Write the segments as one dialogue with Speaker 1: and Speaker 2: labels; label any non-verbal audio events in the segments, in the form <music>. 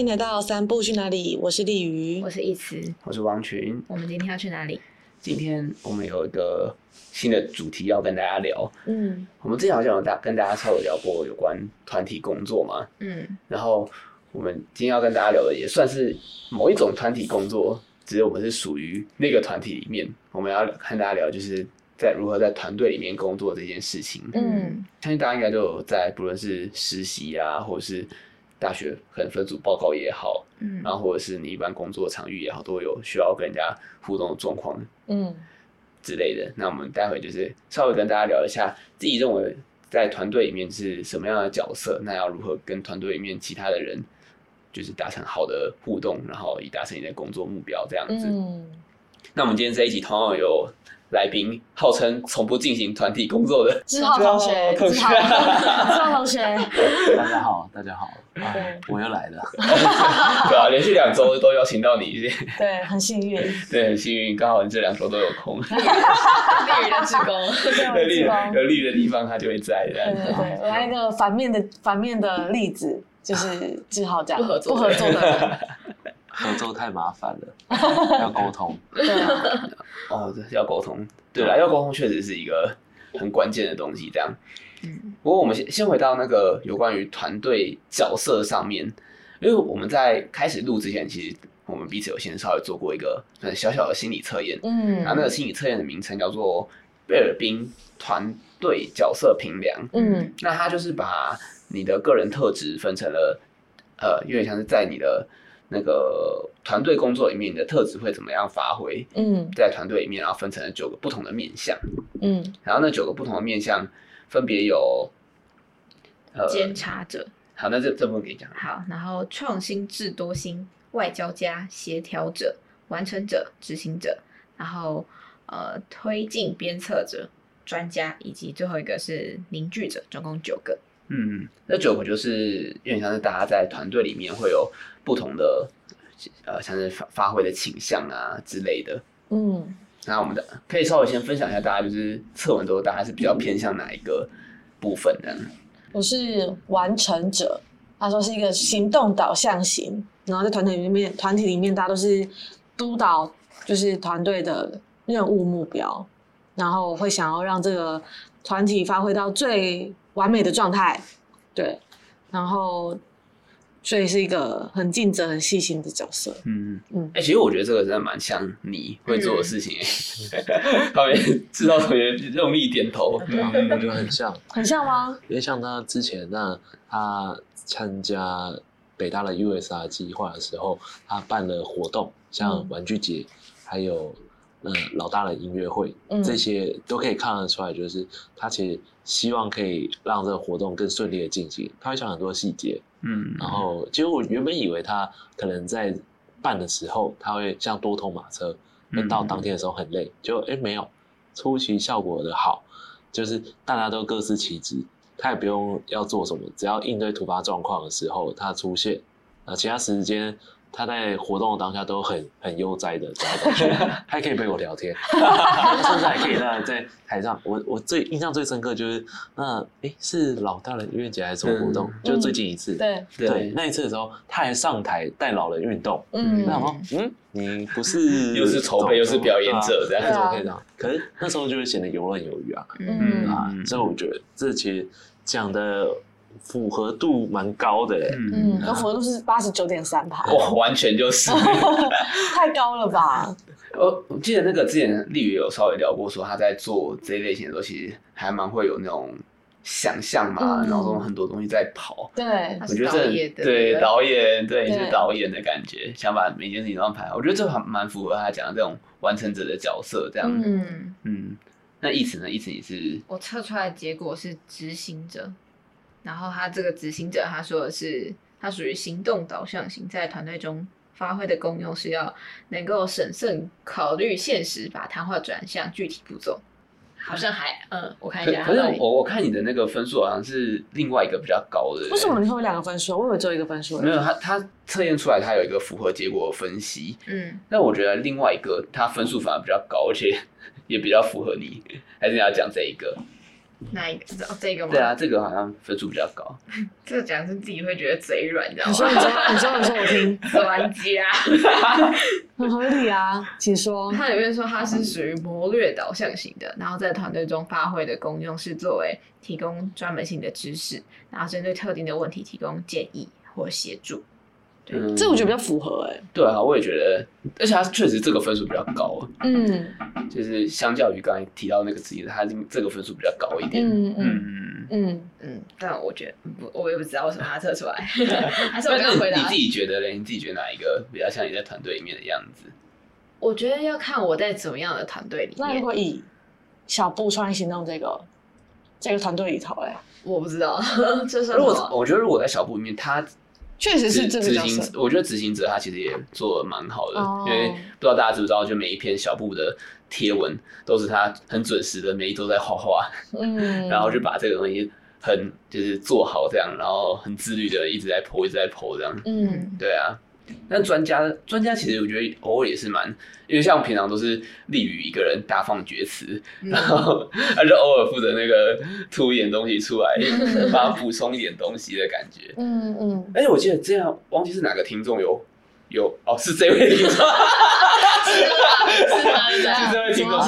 Speaker 1: 欢迎来到三步去哪里？我是丽瑜，
Speaker 2: 我是一慈，
Speaker 3: 我是王群。
Speaker 2: 我们今天要去哪里？
Speaker 3: 今天我们有一个新的主题要跟大家聊。
Speaker 1: 嗯，
Speaker 3: 我们之前好像有大跟大家稍微聊过有关团体工作嘛。
Speaker 2: 嗯，
Speaker 3: 然后我们今天要跟大家聊的也算是某一种团体工作，只是我们是属于那个团体里面。我们要跟大家聊，就是在如何在团队里面工作这件事情。
Speaker 2: 嗯，
Speaker 3: 相信大家应该都有在不论是实习啊，或者是大学可能分组报告也好。
Speaker 2: 嗯，
Speaker 3: 然后或者是你一般工作场域也好，都有需要跟人家互动的状况，
Speaker 1: 嗯
Speaker 3: 之类的。那我们待会就是稍微跟大家聊一下自己认为在团队里面是什么样的角色，那要如何跟团队里面其他的人就是达成好的互动，然后以达成你的工作目标这样子。
Speaker 1: 嗯，
Speaker 3: 那我们今天这一集同样有来宾，号称从不进行团体工作的
Speaker 1: 志浩同学，
Speaker 3: 同学
Speaker 1: 志浩，志浩同学，
Speaker 4: 大家好，大家好，<laughs> 哎，我又来了，<laughs>
Speaker 3: 对啊，连续两周都邀请到你，
Speaker 1: 对，很幸运，<laughs>
Speaker 3: 对，很幸运，刚好你这两周都有空，
Speaker 2: 丽瑜的志工，
Speaker 3: 有利有利的地方他就会在的。
Speaker 1: 对对对，我来一个反面的反面的例子，就是志浩这样
Speaker 2: 不合作
Speaker 1: 不合作的人，
Speaker 4: 合作太麻烦了，要沟通。
Speaker 1: 对啊，
Speaker 3: 哦，对，要沟通，对啦，要沟通确实是一个很关键的东西。这样，
Speaker 2: 嗯，
Speaker 3: 不过我们先先回到那个有关于团队角色上面，因为我们在开始录之前，其实我们彼此有先稍微做过一个很小小的心理测验，
Speaker 1: 嗯，
Speaker 3: 然后那个心理测验的名称叫做贝尔宾团队角色评量，
Speaker 1: 嗯。
Speaker 3: 那它就是把你的个人特质分成了，呃，有点像是在你的那个团队工作里面，你的特质会怎么样发挥？
Speaker 1: 嗯。
Speaker 3: 在团队里面，然后分成了九个不同的面向，
Speaker 1: 嗯。
Speaker 3: 然后那九个不同的面向分别有，呃，
Speaker 2: 监察者，
Speaker 3: 好，那这这部分给你讲。
Speaker 2: 好，然后创新智多星、外交家、协调者、完成者、执行者，然后呃推进鞭策者、专家，以及最后一个是凝聚者，总共九个。
Speaker 3: 嗯，那九个就是有点像是大家在团队里面会有不同的，呃，像是发发挥的倾向啊之类的。
Speaker 1: 嗯，
Speaker 3: 那我们的可以稍微先分享一下，大家就是测完之后，大家是比较偏向哪一个部分呢？
Speaker 1: 我是完成者，他说是一个行动导向型，然后在团体里面，团体里面大家都是督导，就是团队的任务目标，然后会想要让这个团体发挥到最完美的状态，对，然后所以是一个很尽责、很细心的角色。
Speaker 3: 嗯
Speaker 1: 嗯
Speaker 3: 嗯，哎、欸，其实我觉得这个真的蛮像你会做的事情、欸。<laughs> 旁边知道同学用力点头，
Speaker 4: 对啊，我觉得很像，<laughs>
Speaker 1: 很像吗？
Speaker 4: 因为像他之前，那他参加北大的 USR 计划的时候，他办了活动，像玩具节，还有嗯老大的音乐会，
Speaker 1: 嗯。
Speaker 4: 这些都可以看得出来，就是他其实希望可以让这个活动更顺利的进行，他会想很多细节。
Speaker 3: 嗯，
Speaker 4: 然后其实我原本以为他可能在办的时候，他会像多头马车，会到当天的时候很累，就哎没有，出奇效果的好，就是大家都各司其职，他也不用要做什么，只要应对突发状况的时候他出现，啊，其他时间他在活动的当下都很很悠哉的在过去，<laughs> 他还可以陪我聊天，<laughs> 甚至还可以在在台上，我我最印象最深刻就是那哎是老大人音乐节还是什么活动，
Speaker 1: 嗯
Speaker 4: 就最近一次，
Speaker 1: 对，
Speaker 4: 对，
Speaker 3: 对
Speaker 4: 那一次的时候，他还上台带老人运动。
Speaker 1: 嗯
Speaker 4: 那我说，嗯，你不是 <laughs>
Speaker 3: 又是筹备又是表演者这样
Speaker 4: 对啊怎么可以这样？可是那时候就会显得游刃有余啊，
Speaker 1: 嗯
Speaker 4: 啊，所以我觉得这其实讲的符合度蛮高的，
Speaker 1: 嗯，那符合度是八十九点三趴，
Speaker 3: 哇，完全就是。<laughs>
Speaker 1: 太高了吧？
Speaker 3: 我我记得那个之前丽宇有稍微聊过，说他在做这一类型的时候，其实还蛮会有那种想象嘛，
Speaker 1: 嗯
Speaker 3: 然后很多东西在跑。
Speaker 2: 对，
Speaker 3: 我觉得这
Speaker 2: 导演的
Speaker 3: 对
Speaker 2: 对
Speaker 3: 导演，对
Speaker 1: 对
Speaker 3: 是导演的感觉，想把每件事情都安排好。我觉得这还蛮符合他讲的这种完成者的角色，这样。嗯，
Speaker 2: 嗯，
Speaker 3: 那意思呢？意思你是
Speaker 2: 我测出来的结果是执行者，然后他这个执行者他说的是他属于行动导向型，在团队中发挥的功用是要能够审慎考虑现实，把谈话转向具体步骤。好像还嗯，我看一下，
Speaker 3: 可可是我我看你的那个分数好像是另外一个比较高的。
Speaker 1: 为什么你会有两个分数？我以为只有一个分数。
Speaker 3: 没有，他他测验出来，他有一个符合结果的分析。
Speaker 2: 嗯，
Speaker 3: 那我觉得另外一个他分数反而比较高，而且也比较符合你。还是你要讲这一个？
Speaker 2: 哪一个？哦，这个吗？
Speaker 3: 对啊，这个好像分数比较高。<laughs>
Speaker 2: 这个讲是自己会觉得嘴软，你知道吗？
Speaker 1: 你说，你说，你说，你说，我听。<laughs>
Speaker 2: 专家，<laughs>
Speaker 1: 很合理啊，请说。
Speaker 2: 它里面说它是属于谋略导向型的，然后在团队中发挥的功用是作为提供专门性的知识，然后针对特定的问题提供建议或协助。
Speaker 3: 嗯，
Speaker 1: 这我觉得比较符合哎、欸。
Speaker 3: 对啊，我也觉得，而且他确实这个分数比较高。
Speaker 1: 嗯，
Speaker 3: 就是相较于刚才提到那个职业，他这个分数比较高一点。
Speaker 1: 嗯嗯
Speaker 3: 嗯
Speaker 1: 嗯
Speaker 2: 嗯，但我觉得不，我也不知道为什么他测出来。<laughs> 还是我刚刚回答？
Speaker 3: 你自己觉得嘞？你自己觉得哪一个比较像你在团队里面的样子？
Speaker 2: 我觉得要看我在怎么样的团队里面。
Speaker 1: 那如果以小步创意行动这个这个团队里头，哎，我不知道。<laughs> 就是
Speaker 3: 如果我觉得如果在小步里面，他。
Speaker 1: 确实是这个，
Speaker 3: 执行，我觉得执行者他其实也做的蛮好的，
Speaker 1: 哦，
Speaker 3: 因为不知道大家知不知道，就每一篇小布的贴文都是他很准时的，每一周在画画，嗯，<laughs> 然后就把这个东西很就是做好这样，然后很自律的一直在 po，一直在 po 这样，嗯，对啊。但专家专家其实我觉得偶尔也是蛮，因为像平常都是立宇一个人大放厥词，嗯、然后 <laughs> 他就偶尔负责那个吐一点东西出来，<laughs> 帮他补充一点东西的感觉。嗯嗯。而且我记得这样，忘记是哪个听众有有哦，是这位听众，<laughs> 是他是这位听众，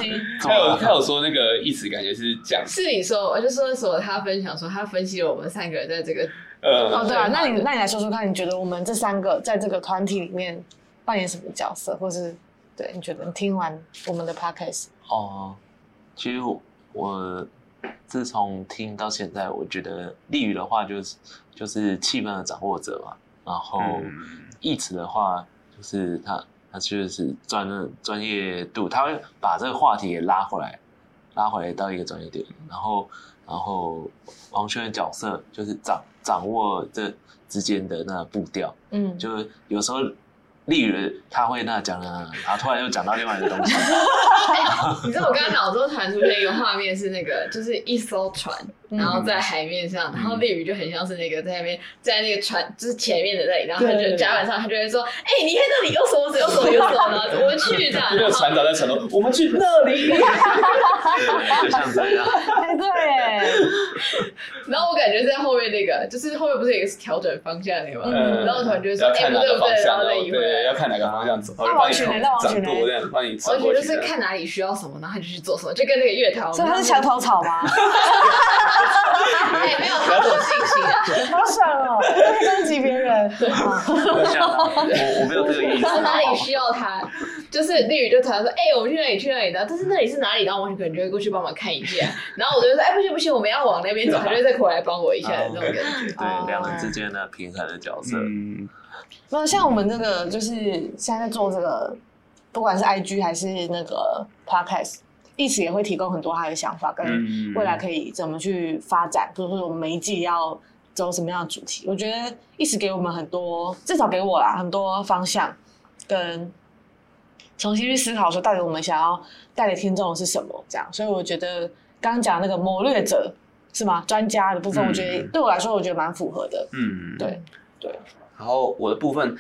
Speaker 3: 他有他有说那个意思，感觉是讲
Speaker 2: 是你说，我就说说他分享说他分析了我们三个人在这个。
Speaker 1: 嗯、哦，对啊，那你那你来说说看，你觉得我们这三个在这个团体里面扮演什么角色，或是对你觉得你听完我们的 podcast
Speaker 4: 哦，其实我自从听到现在，我觉得立宇的话就是就是气氛的掌握者嘛，然后义慈的话就是他他就是专专业度，他会把这个话题也拉回来，拉回来到一个专业点，然后然后王轩的角色就是掌。掌握这之间的那步调，嗯，就有时候例如他会那讲啊，然 <laughs> 后突然又讲到另外一个东西。
Speaker 2: 欸、你知道我刚刚脑中弹出来一个画面是那个，就是一艘船，然后在海面上，嗯、然后立宇就很像是那个在那边，在那个船就是前面的那里，然后他就甲板上，他就会说：“哎、欸，你看那里有什么？有什么？有什么？然后我们去这样。”那个
Speaker 3: 船长在船头，我们去那里。<laughs>
Speaker 4: 就像这样。
Speaker 1: 对。
Speaker 2: 然后我感觉在后面那个，就是后面不是有一个调整方向的吗？嗯、然后突然就说：“哎、欸，不对不对，然后再移回来，
Speaker 3: 要看哪个方向走，
Speaker 1: 那往前来，那往前来，
Speaker 3: 这样帮你。”
Speaker 2: 我觉得是看哪里需要什么，然后他就去做什么，就跟那个月桃。
Speaker 1: 所以他是墙头草吗？<laughs>
Speaker 2: 哎，没有他有信心啊，
Speaker 1: 好爽哦！可以攻击别人。
Speaker 4: 我我没有这个意思。
Speaker 2: 哪里需要他？就是丽宇就突然说：“哎，我们去哪里？去哪里的？但是那里是哪里？”然后我可能就会过去帮忙看一下。然后我就 <laughs> 说：“哎，不行不行，我们要往那边走。”他就再回来帮我一下的那种感觉。
Speaker 4: 对，两人之间的平衡的角色。嗯，
Speaker 1: 那像我们这个，就是现在在做这个。不管是 IG 还是那个 Podcast，义慈也会提供很多他的想法，跟未来可以怎么去发展，比如说我们每一季要走什么样的主题。我觉得义慈给我们很多，至少给我啦很多方向，跟重新去思考说到底我们想要带给听众的是什么，这样。所以我觉得刚刚讲那个谋略者是吗？专家的部分，我觉得对我来说，我觉得蛮符合的。嗯，对对。
Speaker 3: 然后我的部分。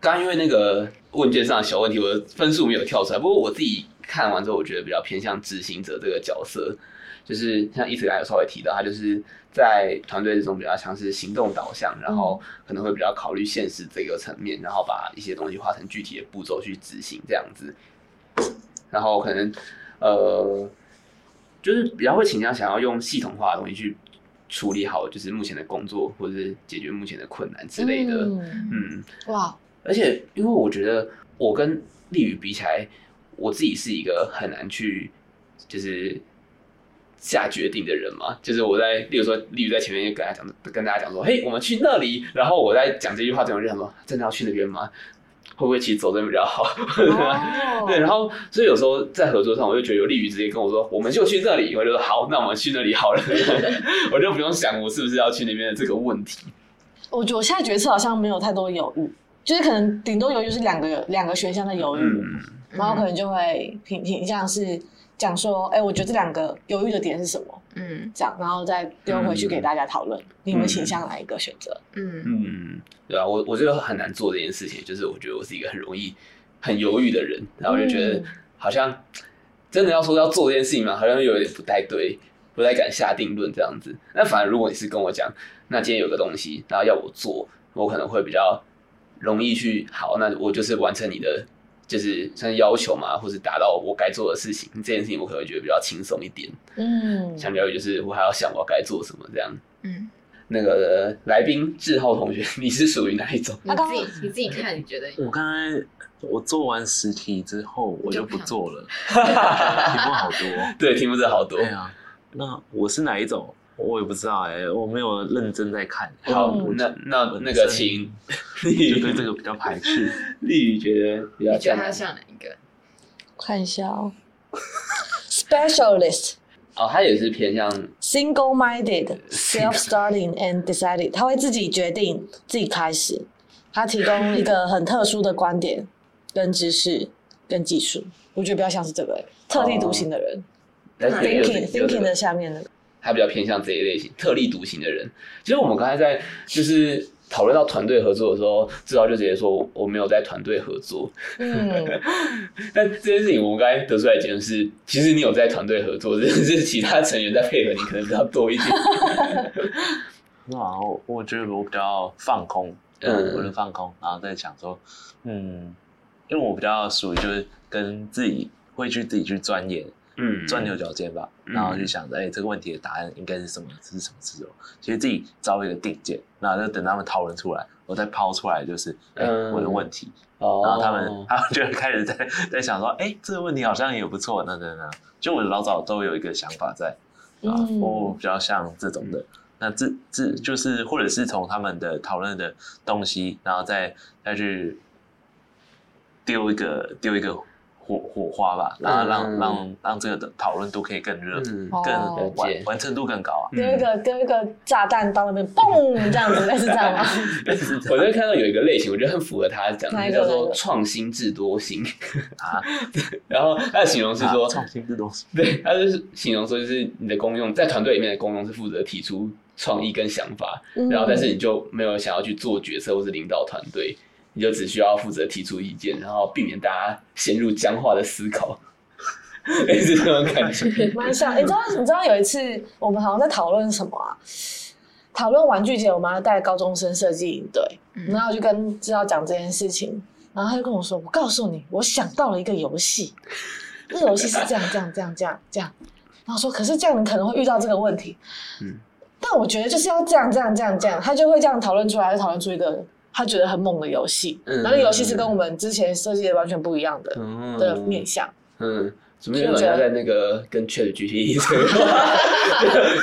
Speaker 3: 刚因为那个问卷上的小问题，我的分数没有跳出来。不过我自己看完之后，我觉得比较偏向执行者这个角色，就是像一直刚才有稍微提到，他就是在团队之中比较像是行动导向，然后可能会比较考虑现实这个层面，然后把一些东西化成具体的步骤去执行这样子。然后可能呃，就是比较会倾向想要用系统化的东西去处理好，就是目前的工作或者是解决目前的困难之类的。嗯，嗯哇。而且，因为我觉得我跟立宇比起来，我自己是一个很难去就是下决定的人嘛。就是我在，例如说，例如在前面跟大家讲，跟大家讲说：“嘿，我们去那里。”然后我在讲这句话之前，我就想说：“真的要去那边吗？<laughs> 会不会其实走的比较好？” oh. <laughs> 对，然后所以有时候在合作上，我就觉得有利于直接跟我说：“我们就去那里。”我就说：“好，那我们去那里好了。<laughs> ”我就不用想我是不是要去那边的这个问题。
Speaker 1: 我觉得我现在决策好像没有太多犹豫。就是可能顶多犹豫是两个两个选项的犹豫，嗯、然后可能就会挺挺像是讲说，哎、欸，我觉得这两个犹豫的点是什么？嗯，这样，然后再丢回去给大家讨论，嗯、你们倾向哪一个选择？嗯
Speaker 3: 嗯，对啊，我我觉得很难做这件事情，就是我觉得我是一个很容易很犹豫的人，然后就觉得好像真的要说要做这件事情嘛，好像有点不太对。不太敢下定论这样子。那反而如果你是跟我讲，那今天有个东西，然后要我做，我可能会比较容易去好，那我就是完成你的。就是像要求嘛，或是达到我该做的事情，这件事情我可能会觉得比较轻松一点。嗯，相较于就是我还要想我该做什么这样。嗯，那个来宾志浩同学，你是属于哪一种？
Speaker 2: 你自己你自己看，你觉得？
Speaker 4: 我刚才我做完实题之后，我就不做了。题目好多，<laughs>
Speaker 3: 对，题目真的好多。
Speaker 4: 对啊，那我是哪一种？我也不知道哎、欸，我没有认真在看。
Speaker 3: 好，那那那个请 <laughs>
Speaker 4: 就对这个比较排斥。<laughs>
Speaker 3: 丽宇觉得比
Speaker 2: 较觉得他像哪一个？
Speaker 1: 看一下哦，<laughs> specialist。
Speaker 3: 哦，他也是偏向
Speaker 1: single-minded, self-starting and decided。他会自己决定，自己开始。他提供一个很特殊的观点、跟知识、跟技术。我觉得比较像是这个特立独行的人。
Speaker 3: 哦、
Speaker 1: thinking thinking 的下面的。
Speaker 3: 他比较偏向这一类型，特立独行的人。其实我们刚才在就是讨论到团队合作的时候，志豪就直接说我没有在团队合作。嗯，<laughs> 但这件事情我们刚才得出来的结论是，其实你有在团队合作，只是其他成员在配合你，可能比较多一点。<laughs>
Speaker 4: 那我我觉得我比较放空，嗯，我就放空，然后再想说，嗯，因为我比较属于就是跟自己会去自己去钻研。嗯，钻牛角尖吧，然后就想着，哎、这个问题的答案应该是什么？这是什么？是什么？其实自己招一个定见，然后就等他们讨论出来，我再抛出来，就是，哎、我的问题。哦、然后他们，<laughs> 他们就开始在在想说，哎、欸，这个问题好像也不错，那那那，就我老早都有一个想法在，啊，我比较像这种的，那这这就是，或者是从他们的讨论的东西，然后再再去丢一个丢一个。火火花吧，然后让让让这个的讨论度可以更热，更完完成度更高啊！
Speaker 1: 丢一个跟一个炸弹到那边，嘣，这样子，类似这样 <laughs> 吗？
Speaker 3: 我就看到有一个类型，我觉得很符合他讲的，叫做创新智多星啊。<laughs> 然后他的形容是说
Speaker 4: 创新智多星，
Speaker 3: 对，他就是形容说就是你的功用在团队里面的功用是负责提出创意跟想法，然后但是你就没有想要去做决策或是领导团队。你就只需要负责提出意见，然后避免大家陷入僵化的思考，类似这种感觉。<laughs>
Speaker 1: 蛮像，你知道？你知道有一次我们好像在讨论什么啊？讨论玩具节，我们要带高中生设计营队，嗯、然后我就跟知道讲这件事情，然后他就跟我说：“我告诉你，我想到了一个游戏，这个游戏是这样、这样、这样、这样、这样。”然后说：“可是这样你可能会遇到这个问题。”嗯，但我觉得就是要这样、这样、这样、这样，他就会这样讨论出来，就讨论出一个。他觉得很猛的游戏，嗯、然后游戏是跟我们之前设计的完全不一样的、嗯、的面向。嗯，
Speaker 3: 怎么有人在那个跟 ChatGPT <laughs> 对话，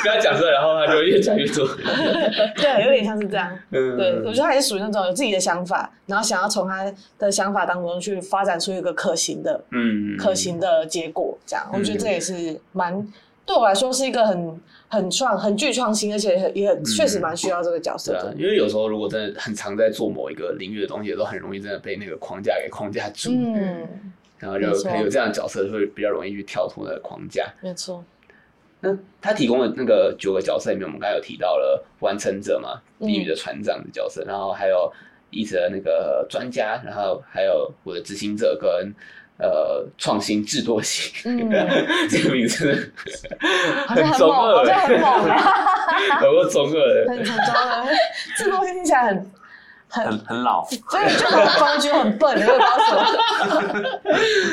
Speaker 3: 跟他讲出来，然后他就越讲越多。<laughs>
Speaker 1: 对，有点像是这样。嗯，对，我觉得他也是属于那种有自己的想法，然后想要从他的想法当中去发展出一个可行的，嗯，可行的结果。这样，我觉得这也是蛮对我来说是一个很。很创、很具创新，而且也很确实蛮需要这个角色的、嗯啊。因为
Speaker 3: 有时候如果真的很常在做某一个领域的东西，都很容易真的被那个框架给框架住。嗯，然后就可能有这样的角色，会比较容易去跳脱那个框架。
Speaker 1: 没错。
Speaker 3: 那他提供的那个九个角色里面，我们刚才有提到了完成者嘛，地狱的船长的角色，嗯、然后还有一直的那个专家，然后还有我的执行者跟。呃，创新智多星，嗯、<laughs> 这个名字 <laughs> <laughs> 很中二，
Speaker 1: 很猛啊！
Speaker 3: 有个中二的，
Speaker 1: 很中二。智多星听起来很
Speaker 4: 很很老，
Speaker 1: 所以就很感觉很笨，你会告诉我。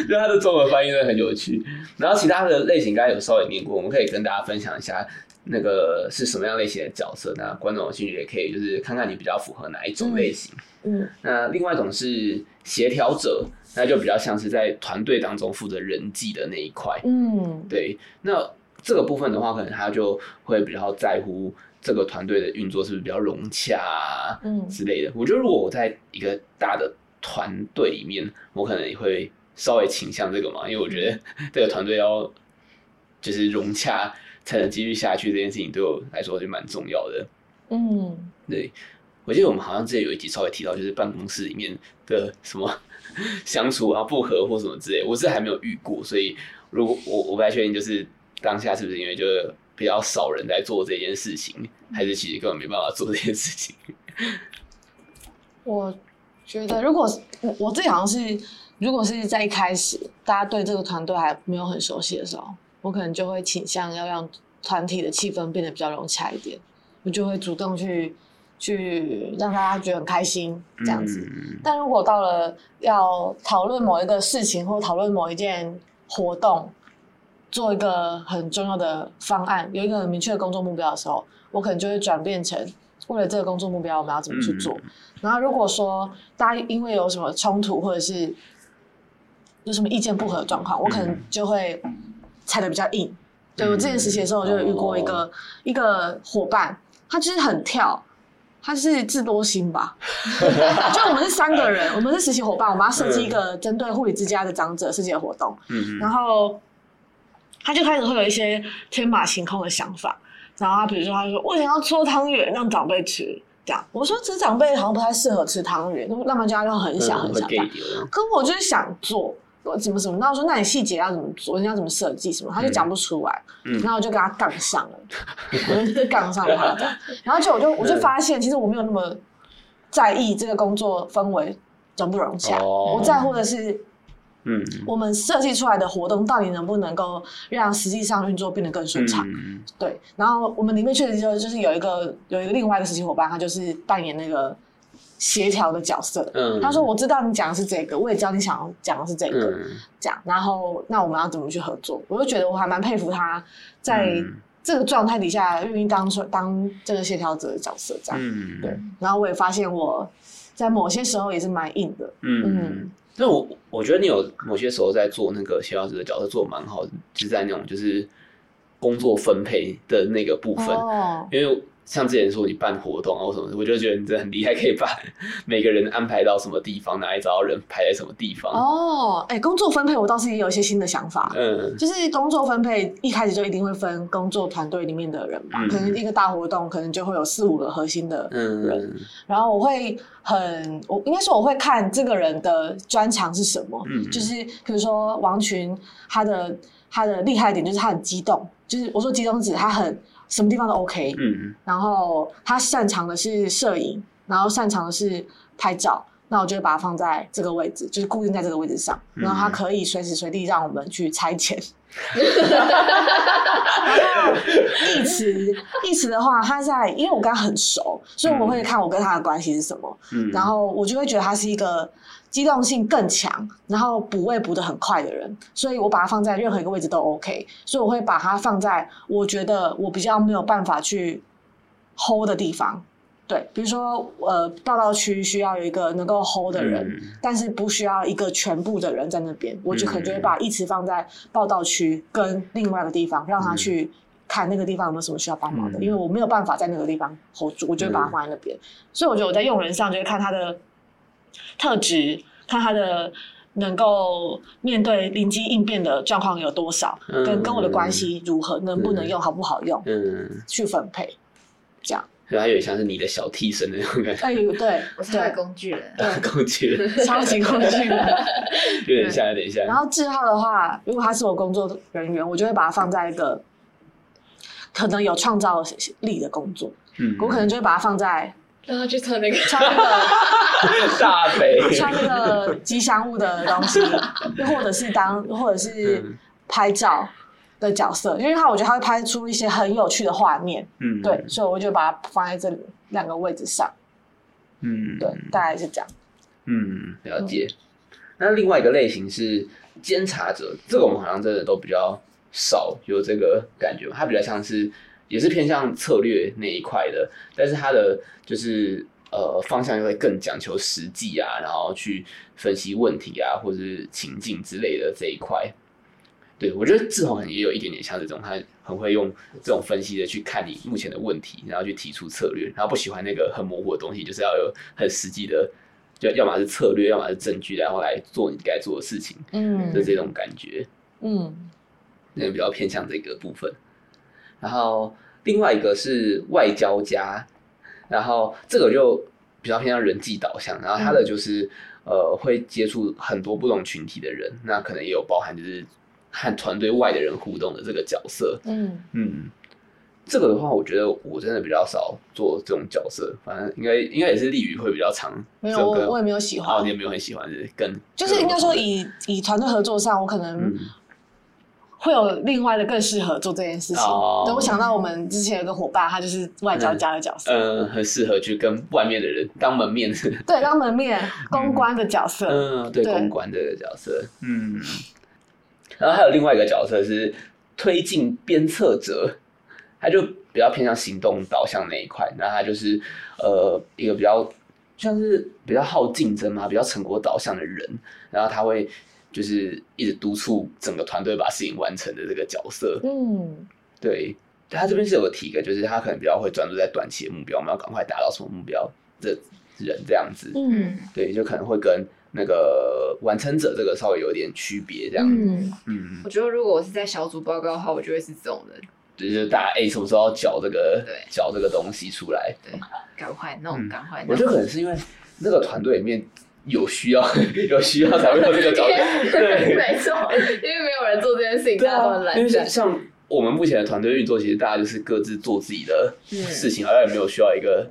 Speaker 3: 就他的中文翻译真的很有趣。然后其他的类型刚才有稍微念过，我们可以跟大家分享一下那个是什么样类型的角色。那观众有兴趣也可以就是看看你比较符合哪一种类型。嗯，嗯那另外一种是协调者。那就比较像是在团队当中负责人际的那一块，嗯，对。那这个部分的话，可能他就会比较在乎这个团队的运作是不是比较融洽啊，嗯之类的。我觉得如果我在一个大的团队里面，我可能也会稍微倾向这个嘛，因为我觉得这个团队要就是融洽才能继续下去，这件事情对我来说就蛮重要的。嗯，对。我记得我们好像之前有一集稍微提到，就是办公室里面的什么。<laughs> 相处啊，不合或什么之类，我是还没有遇过，所以如果我我不太确定，就是当下是不是因为就是比较少人在做这件事情，还是其实根本没办法做这件事情？<laughs>
Speaker 1: 我觉得，如果我我自己好像是，如果是在一开始大家对这个团队还没有很熟悉的时候，我可能就会倾向要让团体的气氛变得比较融洽一点，我就会主动去去让大家觉得很开心这样子。
Speaker 3: 嗯、
Speaker 1: 但如果到了要讨论某一个事情或讨论某一件活动，做一个很重要的方案，有一个很明确的工作目标的时候，我可能就会转变成为了这个工作目标，我们要怎么去做。嗯、然后如果说大家因为有什么冲突或者是有什么意见不合的状况，我可能就会踩的比较硬。对，我之前实习的时候，我就有遇过一个、哦、一个伙伴，他就是很跳，他是智多星吧？<laughs> 就我们是三个人，我们是实习伙伴，我们要设计一个针对护理之家的长者设计的活动。嗯，然后他就开始会有一些天马行空的想法，然后他比如说他说，我想要搓汤圆让长辈吃，这样。我说，其实长辈好像不太适合吃汤圆，那么家就很小很小的。可我就是想做。我怎么怎么？那我说，那你细节要怎么做？你要怎么设计什么？他就讲不出来，嗯、然后我就跟他杠上了，嗯、我就杠上他的。然后就我就我就发现，其实我没有那么在意这个工作氛围融不融洽，哦、我在乎的是，嗯，我们设计出来的活动到底能不能够让实际上运作变得更顺畅？嗯、对。然后我们里面确实就就是有一个有一个另外一个实习伙伴，他就是扮演那个。协调的角色，嗯，他说：“我知道你讲的是这个，我也知道你想要讲的是这个，嗯、这样，然后那我们要怎么去合作？”我就觉得我还蛮佩服他在这个状态底下愿意当当这个协调者的角色，这样，嗯，对。然后我也发现我在某些时候也是蛮硬的，嗯，
Speaker 3: 那、嗯、我我觉得你有某些时候在做那个协调者的角色做得蛮好的，就是在那种就是工作分配的那个部分，哦、因为。像之前说你办活动啊或什么，我就觉得你真的很厉害，可以把 <laughs> 每个人安排到什么地方，哪里找到人排在什么地方。
Speaker 1: 哦，哎、欸，工作分配我倒是也有一些新的想法。嗯，就是工作分配一开始就一定会分工作团队里面的人嘛，嗯、可能一个大活动可能就会有四五个核心的人，嗯、然后我会很，我应该说我会看这个人的专长是什么。嗯，就是比如说王群，他的他的厉害点就是他很激动，就是我说激动指他很。什么地方都 OK，嗯，然后他擅长的是摄影，然后擅长的是拍照，那我就会把它放在这个位置，就是固定在这个位置上，然后他可以随时随地让我们去拆遣。然后义慈，义慈的话，他在，因为我跟他很熟，所以我会看我跟他的关系是什么，嗯，然后我就会觉得他是一个。机动性更强，然后补位补得很快的人，所以我把它放在任何一个位置都 OK。所以我会把它放在我觉得我比较没有办法去 hold 的地方。对，比如说呃，报道区需要有一个能够 hold 的人，嗯、但是不需要一个全部的人在那边，我就可能就会把一直放在报道区跟另外一个地方，让他去看那个地方有没有什么需要帮忙的，嗯、因为我没有办法在那个地方 hold 住，我就会把它放在那边。嗯、所以我觉得我在用人上就会看他的。特质，看他的能够面对临机应变的状况有多少，嗯、跟跟我的关系如何，嗯、能不能用，好不好用，嗯，去分配，这样。
Speaker 3: 所以他有点像是你的小替身那种感觉。
Speaker 1: 哎呦，对，<laughs>
Speaker 2: 我是他的工具人，
Speaker 1: 对，
Speaker 3: 工具人，<laughs>
Speaker 1: 超级工具人，<laughs>
Speaker 3: 有点像，有点像。
Speaker 1: 然后志浩的话，如果他是我工作人员，我就会把他放在一个可能有创造力的工作，嗯，我可能就会把他放在。
Speaker 2: 让他去测那个，
Speaker 1: 穿那个 <laughs>
Speaker 3: 大肥，
Speaker 1: 穿那个吉祥物的东西，又或者是当，或者是拍照的角色，因为他我觉得他会拍出一些很有趣的画面，嗯，对，所以我就把它放在这两个位置上，嗯，对，大概是这样，
Speaker 3: 嗯，了解。那另外一个类型是监察者，这个我们好像真的都比较少有这个感觉，它比较像是。也是偏向策略那一块的，但是它的就是呃方向又会更讲求实际啊，然后去分析问题啊，或者是情境之类的这一块。对，我觉得志宏也有一点点像这种，他很会用这种分析的去看你目前的问题，然后去提出策略，然后不喜欢那个很模糊的东西，就是要有很实际的，就要么是策略，要么是证据，然后来做你该做的事情。嗯，的这种感觉。嗯，那个比较偏向这个部分。然后另外一个是外交家，然后这个就比较偏向人际导向，然后他的就是、嗯、呃会接触很多不同群体的人，那可能也有包含就是和团队外的人互动的这个角色。嗯嗯，这个的话，我觉得我真的比较少做这种角色，反正应该应该也是利于会比较长。
Speaker 1: 没有，我我也没有喜欢，
Speaker 3: 哦，你也没有很喜欢，是跟
Speaker 1: 就是应该说以以团队合作上，我可能。嗯会有另外的更适合做这件事情。
Speaker 3: 哦
Speaker 1: 对，我想到我们之前有个伙伴，他就是外交家的角色，
Speaker 3: 嗯，很适合去跟外面的人当门面。<laughs>
Speaker 1: 对，当门面公关的角色。
Speaker 3: 嗯，对，
Speaker 1: 对
Speaker 3: 公关这个角色，嗯。然后还有另外一个角色是推进鞭策者，他就比较偏向行动导向那一块。那他就是呃一个比较像是比较好竞争嘛，比较成果导向的人。然后他会就是一直督促整个团队把事情完成的这个角色。
Speaker 1: 嗯，
Speaker 3: 对，他这边是有个提个，就是他可能比较会专注在短期的目标，我们要赶快达到什么目标的人这样子。
Speaker 1: 嗯
Speaker 3: 对，就可能会跟那个完成者这个稍微有点区别这样子。
Speaker 1: 嗯，
Speaker 3: 嗯，
Speaker 2: 我觉得如果我是在小组报告的话，我就会是这种人，
Speaker 3: 就是大家哎、欸，什么时候要缴这个
Speaker 2: 对
Speaker 3: 缴这个东西出来？
Speaker 2: 对，赶快弄，
Speaker 3: 嗯
Speaker 2: 赶快弄。
Speaker 3: 我觉得可能是因为那个团队里面有需要，<laughs> 有需要才会有这个 <laughs> 角色。对，
Speaker 2: 没错，因为没有人做这件事情，
Speaker 3: 对
Speaker 2: 大家都很
Speaker 3: 啊，因为
Speaker 2: 懒散。
Speaker 3: 像我们目前的团队运作，其实大家就是各自做自己的
Speaker 2: 嗯
Speaker 3: 事情，好像也没有需要一个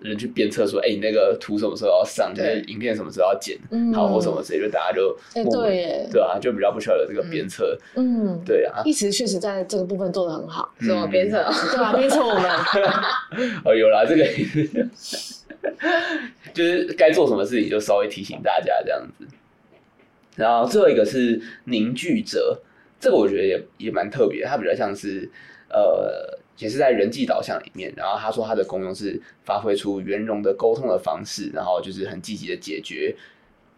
Speaker 3: 人去鞭策说，哎、你那个图什么时候要上，就是影片什么时候要剪，
Speaker 1: 嗯
Speaker 3: 好或什么之类，就大家就
Speaker 1: 哎、
Speaker 3: 默默
Speaker 1: 对耶，
Speaker 3: 对啊，就比较不需要有这个鞭策。
Speaker 1: 嗯，
Speaker 3: 对啊，
Speaker 1: 一直确实在这个部分做的很好。
Speaker 2: 什么鞭策？<laughs>
Speaker 1: 对啊，鞭策我们。
Speaker 3: 哦，有啦，这个 <laughs> 就是该做什么事情就稍微提醒大家这样子。然后最后一个是凝聚者，这个我觉得也也蛮特别，它比较像是呃，也是在人际导向里面。然后他说他的功用是发挥出圆融的沟通的方式，然后就是很积极的解决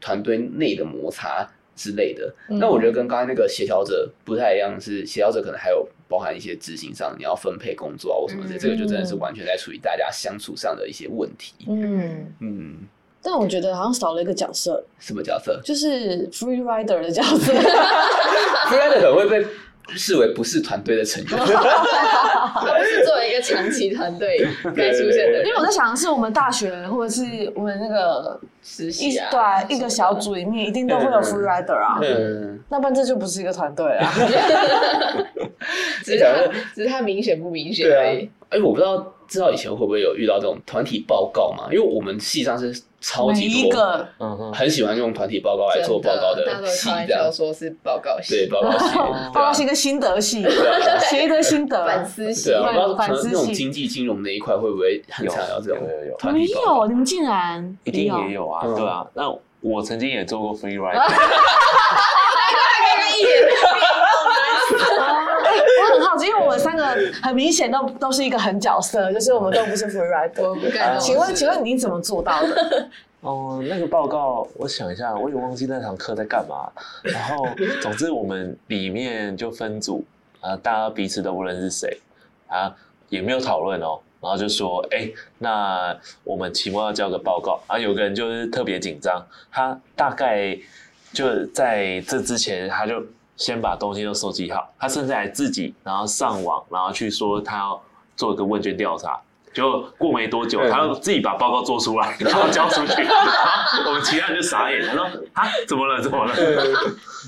Speaker 3: 团队内的摩擦之类的。
Speaker 1: 嗯
Speaker 3: 那我觉得跟刚才那个协调者不太一样，是协调者可能还有包含一些执行上你要分配工作啊或什么的，
Speaker 2: 嗯
Speaker 3: 这个就真的是完全在处理大家相处上的一些问题。
Speaker 1: 嗯，
Speaker 3: 嗯，
Speaker 1: 但我觉得好像少了一个角色，
Speaker 3: 什么角色
Speaker 1: 就是 free rider 的角色。<laughs>
Speaker 3: Freelancer 可能会被视为不是团队的成员。
Speaker 2: 他 <laughs> <laughs> 不是作为一个长期团队该 <laughs> 出现的人，
Speaker 1: 因为我在想的是，我们大学或者是我们那
Speaker 2: 个
Speaker 1: 实
Speaker 2: 习啊，
Speaker 1: 对啊一个小组里面，一定都会有 free rider 啊。
Speaker 3: 嗯，
Speaker 1: 那不然这就不是一个团队啊。<laughs>
Speaker 2: 只是他只是他明显不明
Speaker 3: 显
Speaker 2: 而已
Speaker 3: 啊。。哎，我不知道知道以前会不会有遇到这种团体报告嘛？因为我们系上是超级多，
Speaker 1: 一个。
Speaker 4: 嗯，
Speaker 3: 很喜欢用团体报告来做报告
Speaker 2: 的
Speaker 3: 系这
Speaker 2: 样。说是报告系，
Speaker 3: 对，报告系，<laughs>
Speaker 1: 报告是一个心得系，写一堆心得。
Speaker 2: 反思系。
Speaker 1: 反
Speaker 3: 可能那种
Speaker 1: 思系。
Speaker 3: 经济金融那一块会不会很常有这种
Speaker 4: 有有有。
Speaker 3: 没？
Speaker 1: 有，你们竟然
Speaker 4: 一定也有啊，
Speaker 3: 嗯。
Speaker 4: 对啊。那我曾经也做过 free ride，<laughs> <laughs>
Speaker 1: 我很好奇，因为我们三个很明显都都是一个狠角色，就是我们都不是 free rider。
Speaker 2: 我不敢。
Speaker 1: 请问，请问你怎么做到的？<laughs>
Speaker 4: 哦，那个报告，我想一下，我也忘记那堂课在干嘛。然后，总之我们里面就分组，啊，大家彼此都不认识谁，啊，也没有讨论哦。然后就说，哎，那我们期末要交个报告。然后有个人就是特别紧张，他大概就在这之前，他就先把东西都收集好，他甚至还自己然后上网，然后去说他要做一个问卷调查。就过没多久，他就自己把报告做出来，然后交出去，<laughs> 然后我们其他人就傻眼，他说啊，怎么了？怎么了？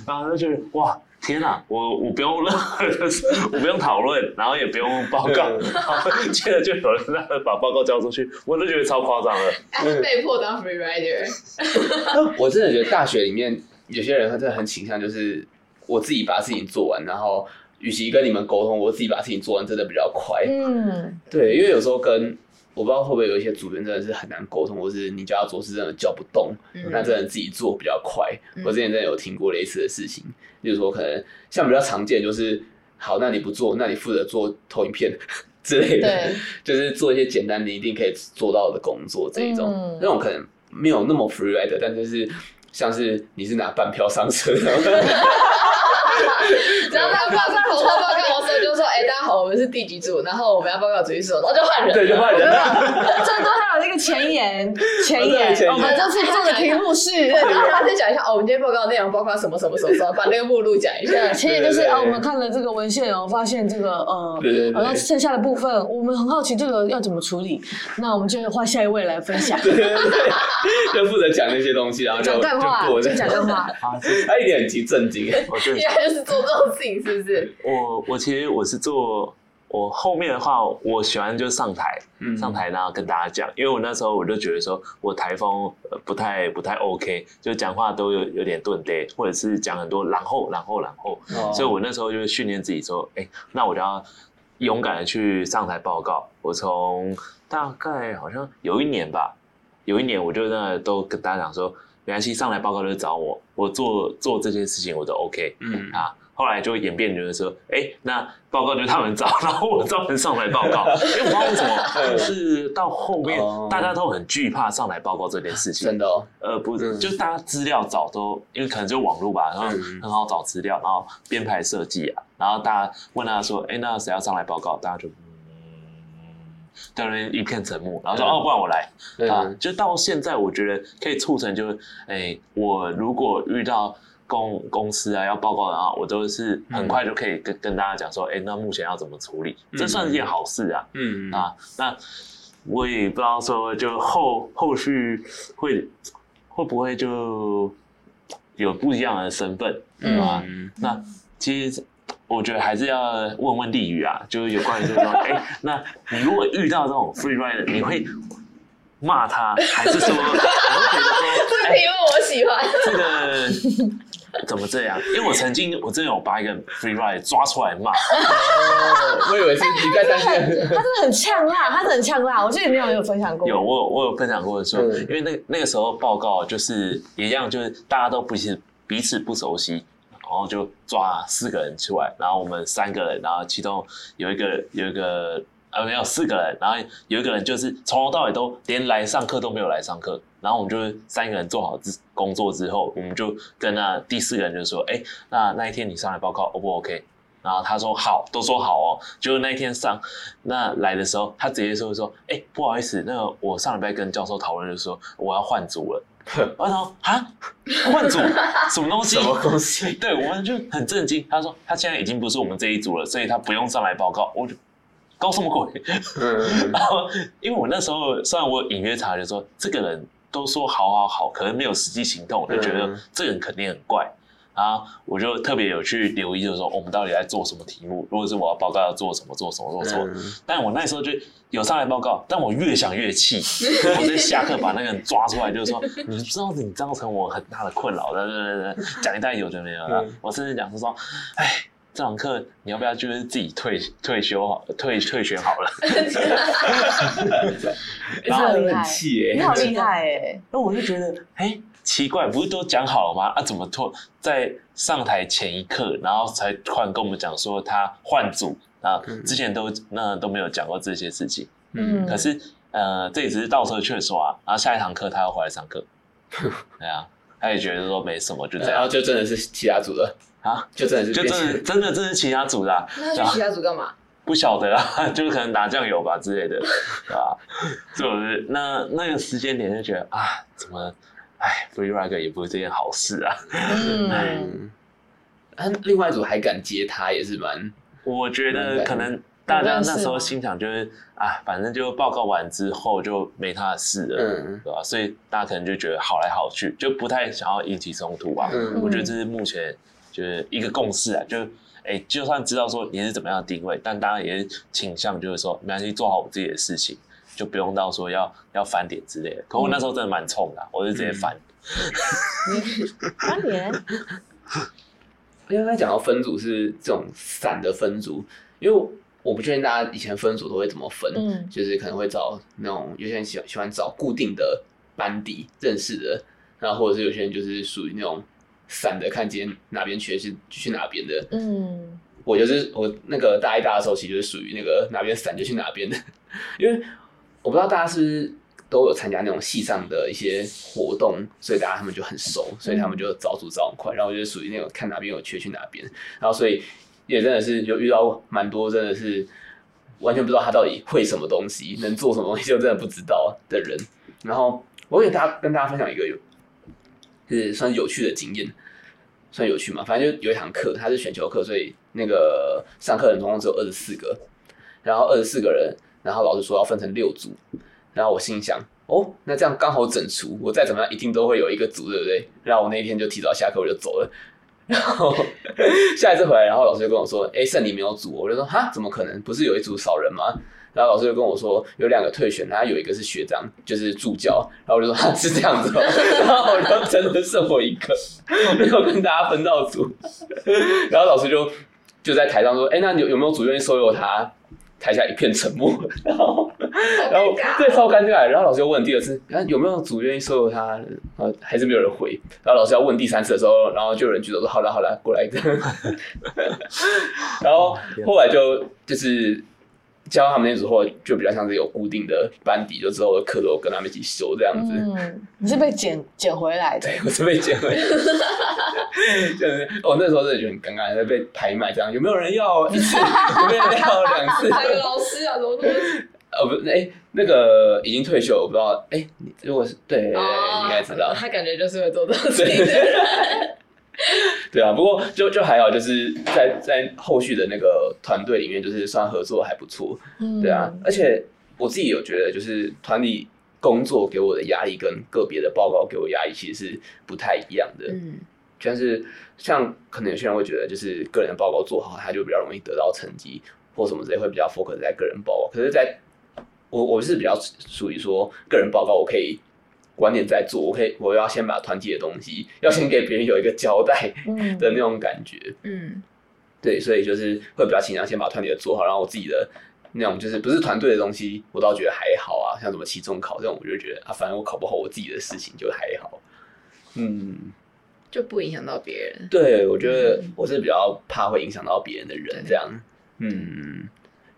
Speaker 4: 然后他就觉得哇，天哪，我我不用任何的，<laughs> 我不用讨论，然后也不用报告，然后接着就有人让他把报告交出去，我都觉得超夸张了。
Speaker 2: 他是被迫当 free rider，
Speaker 3: 我真的觉得大学里面有些人他真的很倾向，就是我自己把事情做完，然后与其跟你们沟通，我自己把事情做完真的比较快。
Speaker 1: 嗯，
Speaker 3: 对，因为有时候跟我不知道会不会有一些组员真的是很难沟通，或是你叫他做事真的叫不动，
Speaker 2: 嗯。
Speaker 3: 那真的自己做比较快。
Speaker 2: 嗯。
Speaker 3: 我之前真的有听过类似的事情，例如说可能像比较常见就是，好，那你不做，那你负责做投影片 <laughs> 之类的，就是做一些简单你一定可以做到的工作这一种，
Speaker 1: 嗯。
Speaker 3: 那种可能没有那么 free rider，但就是像是你是拿半票上车。<laughs> <laughs>
Speaker 2: 然后他报上投上报告的时候就说：“哎，大家好，我们是第几组，然后我们要报告主意是什么，然后就换人，
Speaker 3: 对，就换人了。
Speaker 1: 这都还有那个前言，前言，我们这次做的题目是。
Speaker 2: 然后他再讲一下哦，我们今天报告的内容包括什么什么什么什么，把那个目录讲一下。<laughs>
Speaker 1: 前言就是
Speaker 3: 对对对
Speaker 1: 啊，我们看了这个文献哦，发现这个呃，
Speaker 3: 对对对
Speaker 1: 然后剩下的部分我们很好奇这个要怎么处理，那我们就换下一位来分享，
Speaker 3: 对对对，就负责讲那些东西，然后就
Speaker 1: 讲干话，
Speaker 3: 就过
Speaker 1: 就讲
Speaker 4: 干话。<laughs>
Speaker 3: 他一点很急震
Speaker 4: 惊。就
Speaker 2: 是做这种事情，是不是？
Speaker 4: 我我其实我是做我后面的话，我喜欢就上台，
Speaker 3: 嗯
Speaker 4: 上台然后跟大家讲，因为我那时候我就觉得说我台风呃不太不太 OK，就讲话都有有点顿呆，或者是讲很多然后然后然后，
Speaker 3: 哦
Speaker 4: 所以我那时候就训练自己说，哎，那我就要勇敢的去上台报告。我从大概好像有一年吧，有一年我就那都跟大家讲说，没关系，上来报告就找我，我做做这件事情我都 OK，
Speaker 3: 嗯
Speaker 4: 啊。后来就演变就是说，哎，那报告就是他们找，<laughs> 然后我专门上来报告。因为我不知道为什么，<laughs> 就是到后面大家都很惧怕上来报告这件事情。
Speaker 3: 真的哦，
Speaker 4: 呃，不是，
Speaker 3: 嗯
Speaker 4: 就是大家资料找都，因为可能就网络吧，然后
Speaker 3: 嗯
Speaker 4: 很好找资料，然后编排设计啊，然后大家问他说，哎，那谁要上来报告？大家就，嗯，当然一片沉默，然后说，
Speaker 3: 嗯
Speaker 4: 哦，不然我来。啊
Speaker 3: 嗯，
Speaker 4: 就到现在，我觉得可以促成，就是，哎，我如果遇到公公司啊要报告的话，我都是很快就可以跟、跟大家讲说，哎，那目前要怎么处理？这算是件好事啊。
Speaker 3: 嗯
Speaker 4: 啊，那我也不知道说，就后后续会会不会就有不一样的身份，
Speaker 1: 嗯
Speaker 4: 啊？
Speaker 3: 嗯
Speaker 4: 那其实我觉得还是要问问地宇啊，就是有关于就是说，<laughs> 哎，那你如果遇到这种 free rider，你会骂他，还是说 <laughs> 你会觉得说，
Speaker 2: 这个
Speaker 4: 哎，
Speaker 2: 题目我喜欢。
Speaker 4: 这个怎么这样？因为我曾经我真的有把一个 free rider 抓出来骂，
Speaker 3: 哦我以为是你在担心。
Speaker 1: 他真的很呛辣，他真的很呛辣。我记得你有有分享过，
Speaker 4: 有，我有我有分享过说，
Speaker 3: 嗯
Speaker 4: 因为那那个时候报告就是也一样，就是大家都不是彼此不熟悉，然后就抓四个人出来，然后我们三个人，然后其中有一个有一个呃没有四个人，然后有一个人就是从头到尾都连来上课都没有来上课，然后我们就三个人做好之工作之后，我们就跟那第四个人就说，哎，那那一天你上来报告 O 不 OK？然后他说好，都说好哦。结果那一天上那来的时候，他直接说说，哎，不好意思，那个我上礼拜跟教授讨论，就说我要换组了。<laughs> 然后啊，换组 <laughs> 什么东西？
Speaker 3: 什么东西？<laughs>
Speaker 4: 对，我们就很震惊。他说他现在已经不是我们这一组了，所以他不用上来报告。我就搞什么鬼？
Speaker 3: 嗯
Speaker 4: 然后因为我那时候虽然我隐约察觉说这个人都说好好好，可能没有实际行动，我就觉得
Speaker 3: 嗯
Speaker 4: 这个人肯定很怪。然后我就特别有去留意，就是说我们到底在做什么题目。如果是我要报告要做什么，做什么，做什么。
Speaker 3: 嗯
Speaker 4: 但我那时候就有上来报告，但我越想越气，<laughs> 我就下课把那个人抓出来，就是说，<laughs> 你知道你造成我很大的困扰，对对对对，讲一大堆有的没有的
Speaker 3: 嗯。
Speaker 4: 我甚至讲是说，哎，这堂课你要不要就是自己退退休好，退退学好了。
Speaker 3: 然后
Speaker 1: 好厉害
Speaker 3: 很气耶，
Speaker 1: 你好厉害哎！
Speaker 4: 那我就觉得，哎，奇怪，不是都讲好了吗？啊，怎么突在上台前一刻，然后才突然跟我们讲说他换组啊？之前都那都没有讲过这些事情。
Speaker 1: 嗯
Speaker 4: 可是呃，这也只是倒车劝说啊。然后下一堂课他要回来上课，<laughs> 对啊，他也觉得说没什么，就这样
Speaker 3: 然后就真的是其他组的，
Speaker 4: 啊，
Speaker 3: 就真的是
Speaker 4: 就真的真的这是其他组的、啊，
Speaker 2: 那他去其他组干嘛？
Speaker 4: 不晓得啊，<laughs> 就是可能打酱油吧之类的，对吧？是不是那那个时间点就觉得啊，怎么，哎，free r a g 也不是这件好事啊。
Speaker 1: 嗯，
Speaker 3: 嗯，啊，另外一组还敢接他，也是蛮
Speaker 4: 我觉得可能大家那时候心想就是啊，反正就报告完之后就没他的事了，
Speaker 3: 嗯。
Speaker 4: 对吧？所以大家可能就觉得好来好去，就不太想要引起冲突啊。
Speaker 3: 嗯。
Speaker 4: 我觉得这是目前就是一个共识啊，就哎，就算知道说你是怎么样的定位，但大家也是倾向就是说，没关系，做好我自己的事情，就不用到说要要翻脸之类的。可我那时候真的蛮冲的啊，我就直接翻。<laughs>
Speaker 1: 翻脸，<laughs>
Speaker 3: 因为刚才讲到分组是这种散的分组，因为我不确定大家以前分组都会怎么分，
Speaker 1: 嗯
Speaker 3: 就是可能会找那种有些人喜欢喜欢找固定的班底认识的，然后或者是有些人就是属于那种散的，看今天哪边缺是就去哪边的。
Speaker 1: 嗯
Speaker 3: 我就是我那个大一大的时候，其实就是属于那个哪边散就去哪边的，因为我不知道大家是不是都有参加那种系上的一些活动，所以大家他们就很熟，所以他们就找组找很快。然后就属于那种看哪边有缺去哪边，然后所以也真的是就遇到蛮多真的是完全不知道他到底会什么东西，能做什么东西就真的不知道的人。然后我给大家跟大家分享一个有就是算是有趣的经验。算有趣嘛，反正就有一堂课，它是选修课，所以那个上课人总共只有二十四个，然后二十四个人，然后老师说要分成六组，然后我心想，哦，那这样刚好整除，我再怎么样一定都会有一个组，对不对？然后我那一天就提早下课我就走了，然后 <laughs> 下一次回来，然后老师就跟我说：“哎，剩你没有组。”我就说：“哈，怎么可能？不是有一组少人吗？”然后老师就跟我说：“有两个退选，然后有一个是学长，就是助教。”然后我就说：“他是这样子。”然后我就真的剩我一个，没有跟大家分到组。<laughs> 然后老师就就在台上说：“哎，那你有有没有组愿意收留他？”台下一片沉默，<laughs> 然后，然后对，超尴尬。然后老师又问第二次，看有没有组愿意收留他，然后还是没有人回。然后老师要问第三次的时候，然后就有人举手说：“好了，好了，过来。<laughs> ”然后后来就就是。教他们那组后，就比较像是有固定的班底，就之后的课都跟他们一起修这样子。
Speaker 1: 嗯，你是被捡 <laughs> 捡回来的？
Speaker 3: 对，我是被捡回来的。<laughs> 就是我那时候真的觉得很尴尬，在被拍卖这样，有没有人要一次？<laughs> 有没有人要两次？
Speaker 2: 哪个老师啊？怎么怎
Speaker 3: 呃，不，哎、欸，那个已经退休，我不知道。哎、如果是对，哦、你应该知道。
Speaker 2: 他感觉就是会做这种事情的人。<laughs>
Speaker 3: 对啊，不过就就还好，就是在在后续的那个团队里面，就是算合作还不错。嗯，对啊，而且我自己有觉得，就是团里工作给我的压力跟个别的报告给我压力其实是不太一样的。嗯，但是像可能有些人会觉得，就是个人的报告做好，他就比较容易得到成绩或什么之类，会比较 focus 在个人报告。可是在我我是比较属于说个人报告，我可以。观念在做，我可以，我要先把团体的东西，要先给别人有一个交代的那种感觉。嗯，对，所以就是会比较倾向先把团体的做好，然后我自己的那种就是不是团队的东西，我倒觉得还好啊。像什么期中考这种，我就觉得啊，反正我考不好我自己的事情就还好。嗯，
Speaker 2: 就不影响到别人。
Speaker 3: 对，我觉得我是比较怕会影响到别人的人，这样。嗯，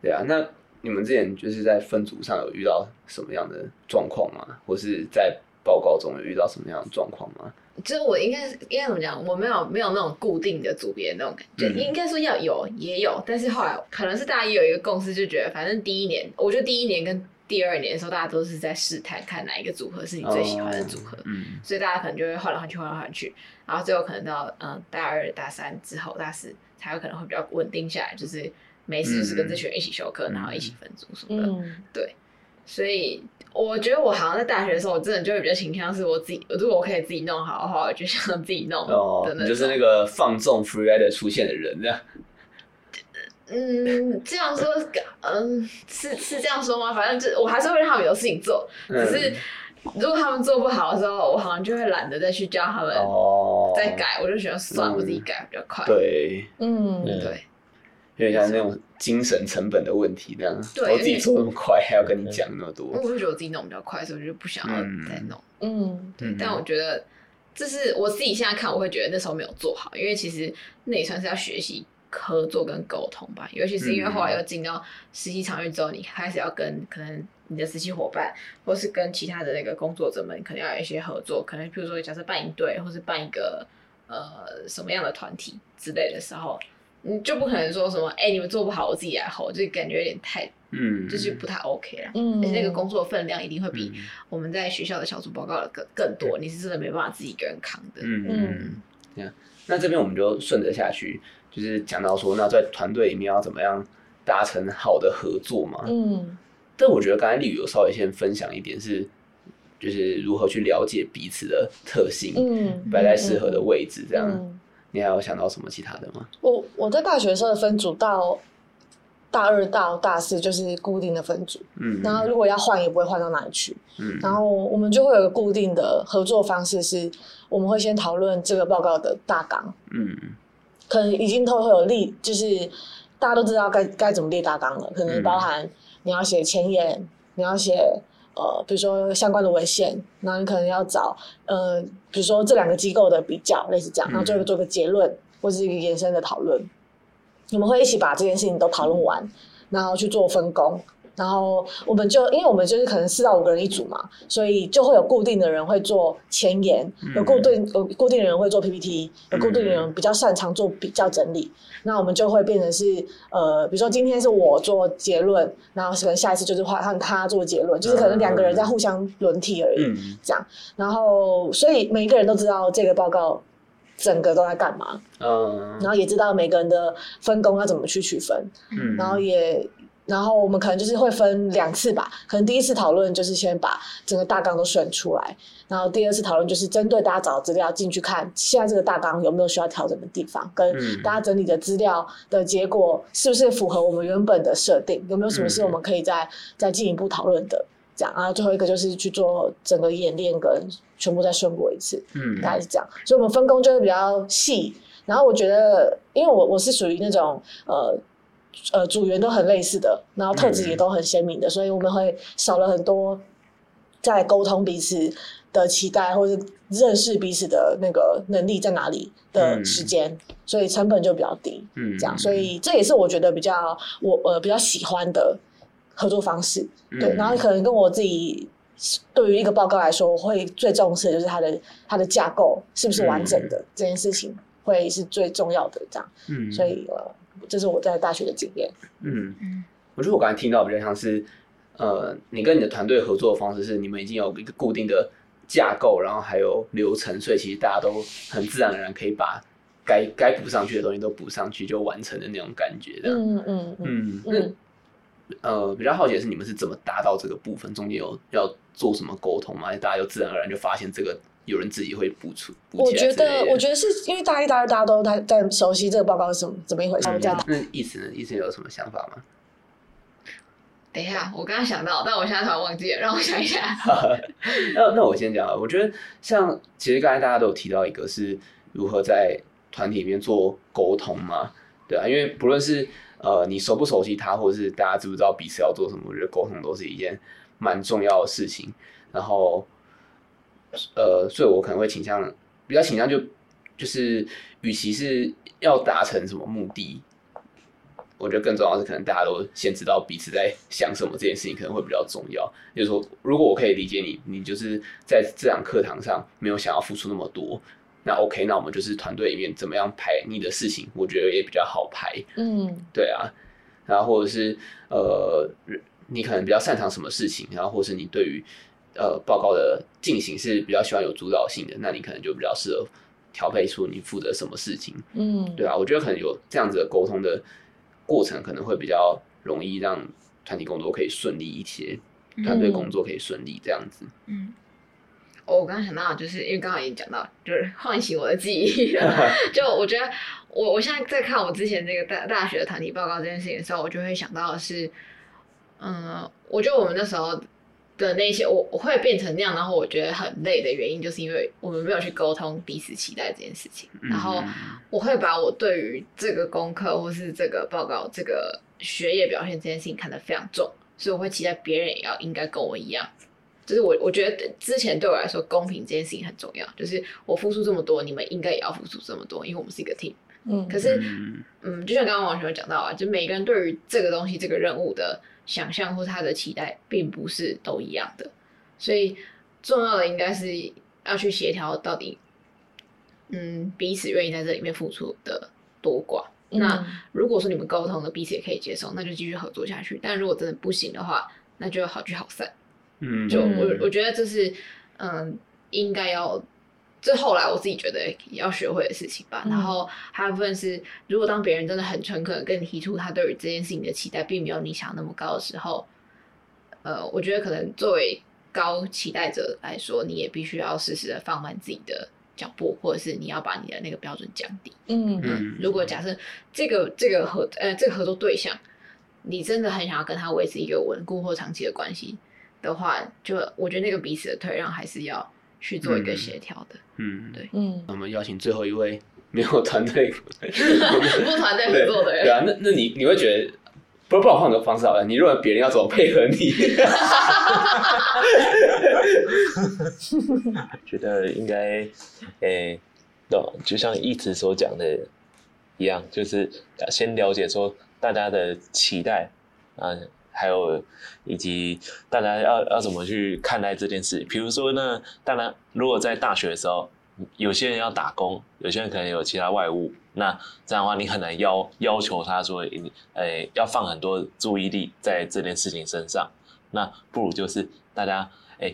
Speaker 3: 对啊，那你们之前就是在分组上有遇到什么样的状况吗？或是在报告中有遇到什么样的状况吗？
Speaker 2: 就是我应该应该怎么讲？我没有没有那种固定的组别那种感觉，嗯、应该说要有也有，但是后来可能是大家也有一个共识，就觉得反正第一年，我觉得第一年跟第二年的时候，大家都是在试探，看哪一个组合是你最喜欢的组合，哦、嗯，所以大家可能就会换来换去，换来换去，然后最后可能到嗯大二、大三之后，大四才有可能会比较稳定下来，就是没事就是跟这群人一起修课，嗯、然后一起分组什么的，嗯、对。所以我觉得我好像在大学的时候，我真的就会比较倾向是我自己，如果我可以自己弄好的话，我就想自己弄。哦，你
Speaker 3: 就是那个放纵 freerider 出现的人，这样。
Speaker 2: 嗯，这样说，嗯，是是这样说吗？反正就我还是会让他们有事情做，只是如果他们做不好的时候，我好像就会懒得再去教他们哦再改，我就觉得算了，我自己改比较快。
Speaker 3: 对，
Speaker 2: 嗯，对。
Speaker 3: 有点像那种精神成本的问题，这样。对，我自己做那么快，还要跟你讲那么多。
Speaker 2: 我就觉得我自己弄比较快，所以我就不想要再弄。嗯，对。但我觉得，这是我自己现在看，我会觉得那时候没有做好，因为其实那也算是要学习合作跟沟通吧。尤其是因为后来又进到实习场域之后，你开始要跟可能你的实习伙伴，或是跟其他的那个工作者们，可能要有一些合作。可能譬如说，假设办一队，或是办一个呃什么样的团体之类的时候。你就不可能说什么，哎、欸，你们做不好，我自己来吼，就感觉有点太，嗯，就是不太 OK 了。嗯，而且那个工作分量一定会比我们在学校的小组报告的更更多，你是真的没办法自己一个人扛的。嗯嗯，
Speaker 3: 这样，那这边我们就顺着下去，就是讲到说，那在团队里面要怎么样达成好的合作嘛？嗯，但我觉得刚才例如有稍微先分享一点是，就是如何去了解彼此的特性，嗯，摆在适合的位置，这样。嗯嗯你还有想到什么其他的吗？
Speaker 1: 我我在大学的时候的分组到大二到大四就是固定的分组，嗯，然后如果要换也不会换到哪里去，嗯，然后我们就会有个固定的合作方式，是我们会先讨论这个报告的大纲，嗯，可能已经都会有例，就是大家都知道该该怎么列大纲了，可能包含你要写前言，你要写。呃，比如说相关的文献，然后你可能要找呃，比如说这两个机构的比较，类似这样，然后最后做个结论，或是一个延伸的讨论。我们会一起把这件事情都讨论完，然后去做分工。然后我们就，因为我们就是可能四到五个人一组嘛，所以就会有固定的人会做前言，有固定有固定的人会做 PPT，有固定的人比较擅长做比较整理。那我们就会变成是呃，比如说今天是我做结论，然后可能下一次就是换换他做结论，就是可能两个人在互相轮替而已，这样。然后所以每一个人都知道这个报告整个都在干嘛，嗯，然后也知道每个人的分工要怎么去区分，嗯，然后也。然后我们可能就是会分两次吧，可能第一次讨论就是先把整个大纲都选出来，然后第二次讨论就是针对大家找的资料进去看，现在这个大纲有没有需要调整的地方，跟大家整理的资料的结果是不是符合我们原本的设定，有没有什么是我们可以再再进一步讨论的。讲，然后最后一个就是去做整个演练，跟全部再顺过一次，嗯，大概是这样。所以我们分工就会比较细。然后我觉得，因为我我是属于那种呃呃组员都很类似的，然后特质也都很鲜明的，嗯，所以我们会少了很多在沟通彼此的期待，或者认识彼此的那个能力在哪里的时间，嗯，所以成本就比较低。嗯，这样，所以这也是我觉得比较我呃比较喜欢的。合作方式，对，然后可能跟我自己对于一个报告来说，我会最重视的就是它的它的架构是不是完整的，这件事情会是最重要的，这样。嗯，所以呃，这是我在大学的经验。
Speaker 3: 嗯嗯，我觉得我刚才听到比较像是，呃，你跟你的团队合作的方式是你们已经有一个固定的架构，然后还有流程，所以其实大家都很自然而然可以把该该补上去的东西都补上去，就完成的那种感觉。嗯嗯嗯嗯。呃，比较好奇的是，你们是怎么达到这个部分？中间有要做什么沟通吗？大家就自然而然就发现这个有人自己会补出。
Speaker 1: 我觉得，我觉得是因为大一、大二大家都在在熟悉这个报告是怎么怎么一回事。嗯、
Speaker 3: 那意思呢？意思有什么想法吗？
Speaker 2: 等一下，我刚刚想到，但我现在突然忘记了，让我想一下。<laughs>
Speaker 3: 那那我先讲啊，我觉得像其实刚才大家都有提到一个是如何在团体里面做沟通嘛，对啊，因为不论是。呃，你熟不熟悉他，或者是大家知不知道彼此要做什么？我觉得沟通都是一件蛮重要的事情。然后，呃，所以我可能会倾向比较倾向就就是，与其是要达成什么目的，我觉得更重要的是可能大家都先知道彼此在想什么，这件事情可能会比较重要。就是说，如果我可以理解你，你就是在这堂课堂上没有想要付出那么多。那 OK，那我们就是团队里面怎么样排你的事情，我觉得也比较好排。嗯，对啊，然后或者是呃，你可能比较擅长什么事情，然后或是你对于呃报告的进行是比较喜欢有主导性的，那你可能就比较适合调配出你负责什么事情。嗯，对啊，我觉得可能有这样子的沟通的过程，可能会比较容易让团体工作可以顺利一些，团队工作可以顺利这样子。嗯。嗯
Speaker 2: 我刚刚想到，就是因为刚刚已经讲到，就是唤醒我的记忆了。<laughs> 就我觉得，我我现在在看我之前那个大大学的团体报告这件事情的时候，我就会想到的是，嗯，我觉得我们那时候的那些，我我会变成那样，然后我觉得很累的原因，就是因为我们没有去沟通彼此期待这件事情。然后我会把我对于这个功课或是这个报告、这个学业表现这件事情看得非常重，所以我会期待别人也要应该跟我一样。就是我，我觉得之前对我来说，公平这件事情很重要。就是我付出这么多，你们应该也要付出这么多，因为我们是一个 team。嗯，可是，嗯，就像刚刚王学友讲到啊，就每个人对于这个东西、这个任务的想象或他的期待，并不是都一样的。所以，重要的应该是要去协调到底，嗯，彼此愿意在这里面付出的多寡。嗯。那如果说你们沟通了彼此也可以接受，那就继续合作下去。但如果真的不行的话，那就好聚好散。嗯，就我我觉得这是，嗯，应该要，这后来我自己觉得要学会的事情吧。嗯、然后还有部分是，如果当别人真的很诚恳跟你提出他对于这件事情的期待，并没有你想那么高的时候，呃，我觉得可能作为高期待者来说，你也必须要适时的放慢自己的脚步，或者是你要把你的那个标准降低。嗯嗯。如果假设这个这个合呃这个合作对象，你真的很想要跟他维持一个稳固或长期的关系。的话，就我觉得那个彼此的退让还是要去做一个协调的。嗯，对，嗯。
Speaker 3: 我们邀请最后一位没有团队 <laughs>
Speaker 2: 不团队合作的人。
Speaker 3: 对啊，那那你你会觉得，不是，不然换个方式好了。你认为别人要怎么配合你？<laughs>
Speaker 4: 觉得应该，诶、欸，就像一直所讲的一样，就是先了解说大家的期待啊。还有，以及大家要要怎么去看待这件事？比如说呢，当然，如果在大学的时候，有些人要打工，有些人可能有其他外务，那这样的话，你很难要要求他说，诶，要放很多注意力在这件事情身上。那不如就是大家，哎，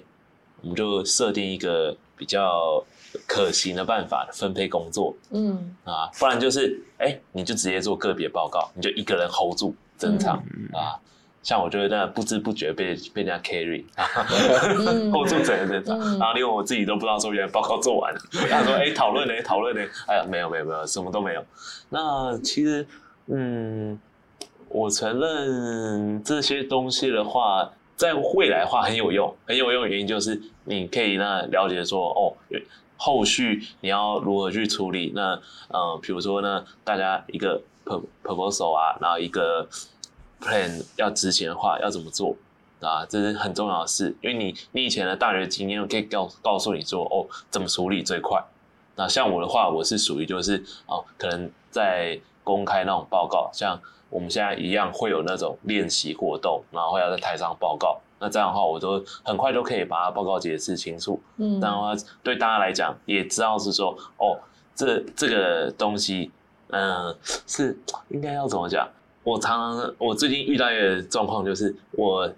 Speaker 4: 我们就设定一个比较可行的办法分配工作，嗯啊，不然就是，哎，你就直接做个别报告，你就一个人 hold 住整场、嗯、啊。像我就会那不知不觉被被人家 carry，
Speaker 1: 嗯 <laughs>
Speaker 4: 后住整个人长，
Speaker 1: 嗯
Speaker 4: 然后连我自己都不知道说原来报告做完了，<laughs> 他说哎讨论呢讨论呢，哎呀没有没有没有什么都没有。那其实嗯，我承认这些东西的话，在未来的话很有用，很有用的原因就是你可以那了解说哦，后续你要如何去处理？那呃，比如说呢，大家一个 proposal 啊，然后一个。Plan 要执行的话要怎么做啊？这是很重要的事，因为你你以前的大学经验可以告告诉你说哦，怎么处理最快。那像我的话，我是属于就是哦，可能在公开那种报告，像我们现在一样会有那种练习活动，然后会要在台上报告。那这样的话，我都很快都可以把它报告解释清楚。嗯，这样的话对大家来讲也知道是说哦，这这个东西，嗯、呃，是应该要怎么讲？我常常，我最近遇到一个状况，就是我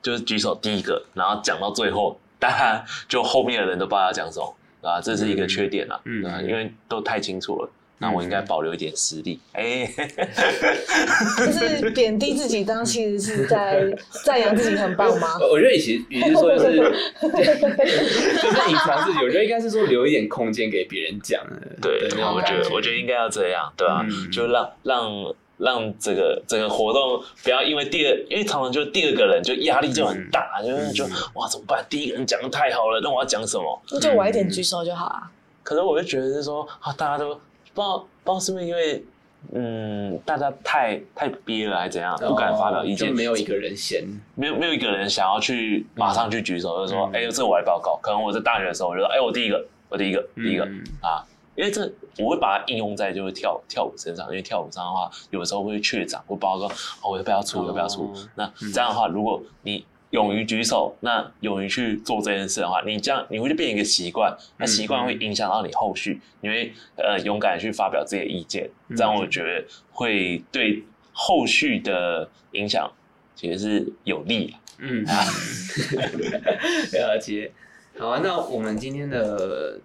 Speaker 4: 就是举手第一个，然后讲到最后，大家就后面的人都不知道讲什么啊，这是一个缺点啊，嗯，因为都太清楚了，那我应该保留一点实力，哎，<laughs>
Speaker 1: 就是贬低自己，当其实是在 <laughs> 赞扬自己很棒吗？
Speaker 3: 我觉得其实与其说就是 <laughs> 就是隐藏自己，我觉得应该是说留一点空间给别人讲，
Speaker 4: 对，我觉得我觉得应该要这样，对吧？就让让。让这个整个活动不要因为第二，因为常常就第二个人就压力就很大，嗯、就是就哇怎么办？第一个人讲的太好了，那我要讲什么？
Speaker 1: 那就晚一点举手就好啊、嗯。
Speaker 4: 可是我就觉得是说啊，大家都不知道不知道是不是因为嗯，大家太太憋了还是怎样，不敢发表意见，
Speaker 3: 就没有一个人先，
Speaker 4: 没有没有一个人想要去马上去举手，嗯、就说哎、欸，这我来报告。可能我在大学的时候，我就说哎、欸，我第一个，我第一个，第一个、嗯、啊。因为这我会把它应用在就是跳跳舞身上，因为跳舞上的话，有的时候会怯场，会包括说哦，我要不要出，要不要出？那这样的话，如果你勇于举手，那勇于去做这件事的话，你这样你会就变成一个习惯，那习惯会影响到你后续，你会呃勇敢去发表自己的意见，这样我觉得会对后续的影响其实是有利的。嗯，<laughs>
Speaker 3: 了解。好啊，那我们今天的。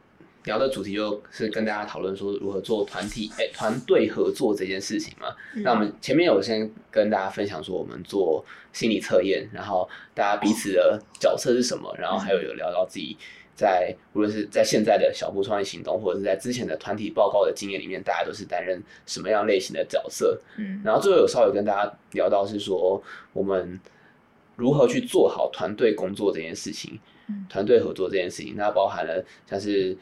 Speaker 3: 聊的主题就是跟大家讨论说如何做团体哎团队合作这件事情嘛。嗯、那我们前面有先跟大家分享说我们做心理测验，然后大家彼此的角色是什么，然后还有有聊到自己在无论是在现在的小步创业行动，或者是在之前的团体报告的经验里面，大家都是担任什么样类型的角色。嗯，然后最后有稍微跟大家聊到是说我们如何去做好团队工作这件事情，团队合作这件事情，那包含了像是。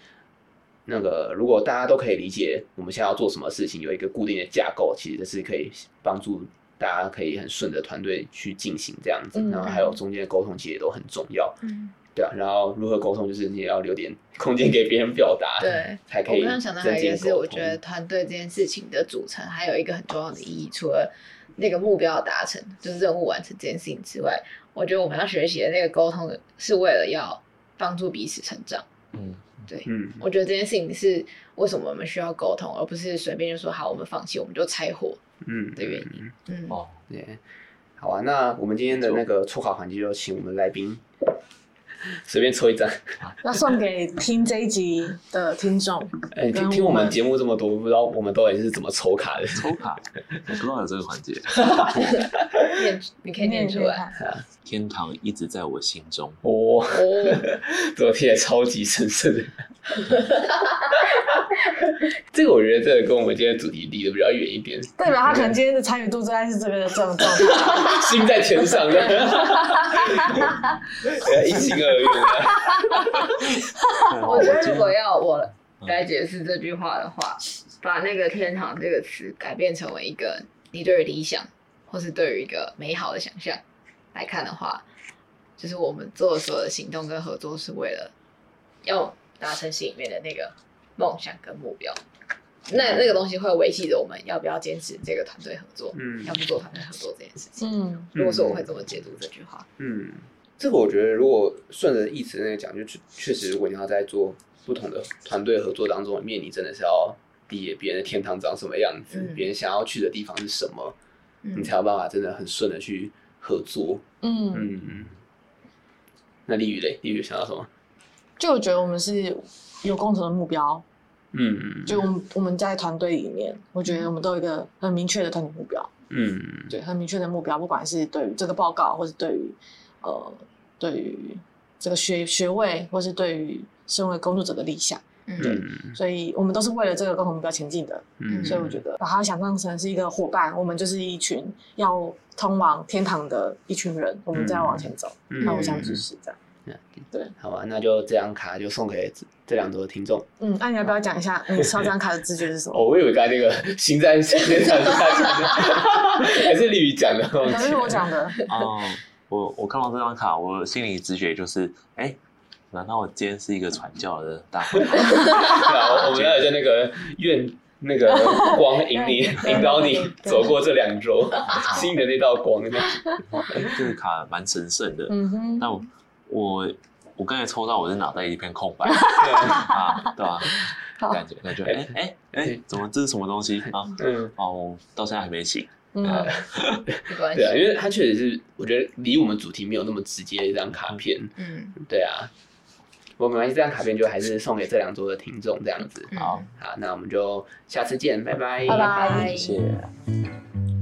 Speaker 3: 那个，如果大家都可以理解我们现在要做什么事情，有一个固定的架构，其实这是可以帮助大家可以很顺着团队去进行这样子。嗯、然后还有中间的沟通，其实也都很重要。嗯，对啊。然后如何沟通，就是你也要留点空间给别人表达，对，才可以。
Speaker 2: 我刚刚想到还有一个是，我觉得团队这件事情的组成还有一个很重要的意义，除了那个目标的达成，就是任务完成这件事情之外，我觉得我们要学习的那个沟通，是为了要帮助彼此成长。嗯。对，嗯，我觉得这件事情是为什么我们需要沟通，而不是随便就说好，我们放弃，我们就拆伙，嗯的原因。嗯，哦，
Speaker 3: 对，好啊，那我们今天的那个出考环节就请我们来宾 <laughs> 随便抽一张，<laughs>
Speaker 1: 那送给听这一集的听众。<laughs>
Speaker 3: 哎，听听我们节目这么多，不知道我们到底是怎么抽卡的？
Speaker 4: 抽卡，我不知道有这个环节。
Speaker 2: 念，你可以念出来。
Speaker 4: 天堂一直在我心中。
Speaker 3: 哦，这个听起来超级神圣的。<laughs> 这个我觉得这个跟我们今天主题离得比较远一点，
Speaker 1: 代表他可能今天的参与度大概是这个这种状态，
Speaker 3: 心在天上的，<laughs> 一心二用。
Speaker 2: 我觉得如果要我来解释这句话的话，把那个“天堂”这个词改变成为一个你对于理想，或是对于一个美好的想象来看的话，就是我们做的所有的行动跟合作是为了要达成心里面的那个。梦想跟目标，那那个东西会维系着我们要不要坚持这个团队合作，嗯，要不做团队合作这件事情，嗯，如果说我会这么解读这句话，
Speaker 3: 嗯，这个我觉得如果顺着意思那个讲，就确确实，如果你要在做不同的团队合作当中，面你真的是要理解别人的天堂长什么样子，别、嗯、人想要去的地方是什么，嗯、你才有办法真的很顺的去合作，嗯。嗯。嗯。那丽宇嘞，丽宇想到什么？
Speaker 1: 就我觉得我们是。有共同的目标，嗯，就我们我们在团队里面，我觉得我们都有一个很明确的团体目标，
Speaker 3: 嗯，
Speaker 1: 对，很明确的目标，不管是对于这个报告，或是对于呃，对于这个学学位，或是对于身为工作者的理想，
Speaker 2: 嗯
Speaker 1: 对，
Speaker 3: 嗯。
Speaker 1: 所以我们都是为了这个共同目标前进的。
Speaker 3: 嗯，
Speaker 1: 所以我觉得把它想象成是一个伙伴，我们就是一群要通往天堂的一群人，我们再往前走，
Speaker 3: 嗯
Speaker 1: 那互相支持这样。对，
Speaker 3: 好吧，那就这张卡就送给这这两桌的听众。
Speaker 1: 嗯，那你要不要讲一下 <laughs> 你抽这张卡的直觉是什么？
Speaker 3: 哦，我以为刚才那个心在心在讲的，还是李宇讲的？
Speaker 1: 还是我讲的。
Speaker 4: 哦，我我看到这张卡，我心里直觉就是，哎，难道我今天是一个传教的大会？<laughs>
Speaker 3: 对啊，我们要在那个愿那个光引你 <laughs> 引导你走过这两周，新的那道光。
Speaker 4: 哎，这个卡蛮神圣的。
Speaker 1: 嗯哼，
Speaker 4: 但我我我刚才抽到，我的脑袋一片空白
Speaker 3: 对 <laughs>
Speaker 4: 啊，对吧？
Speaker 1: 好
Speaker 4: 感觉感觉，哎哎哎，怎么这是什么东西啊？
Speaker 3: 嗯，
Speaker 4: 哦，到现在还没醒。
Speaker 1: 嗯，<laughs>
Speaker 2: 没关
Speaker 3: 对啊，因为它确实是，我觉得离我们主题没有那么直接的一张卡片。
Speaker 2: 嗯，
Speaker 3: 对啊，不过没关系，这张卡片就还是送给这两桌的听众这样子。
Speaker 2: 嗯
Speaker 4: 好，
Speaker 3: 好，那我们就下次见，拜拜，
Speaker 1: 拜拜
Speaker 2: 拜
Speaker 4: 谢谢。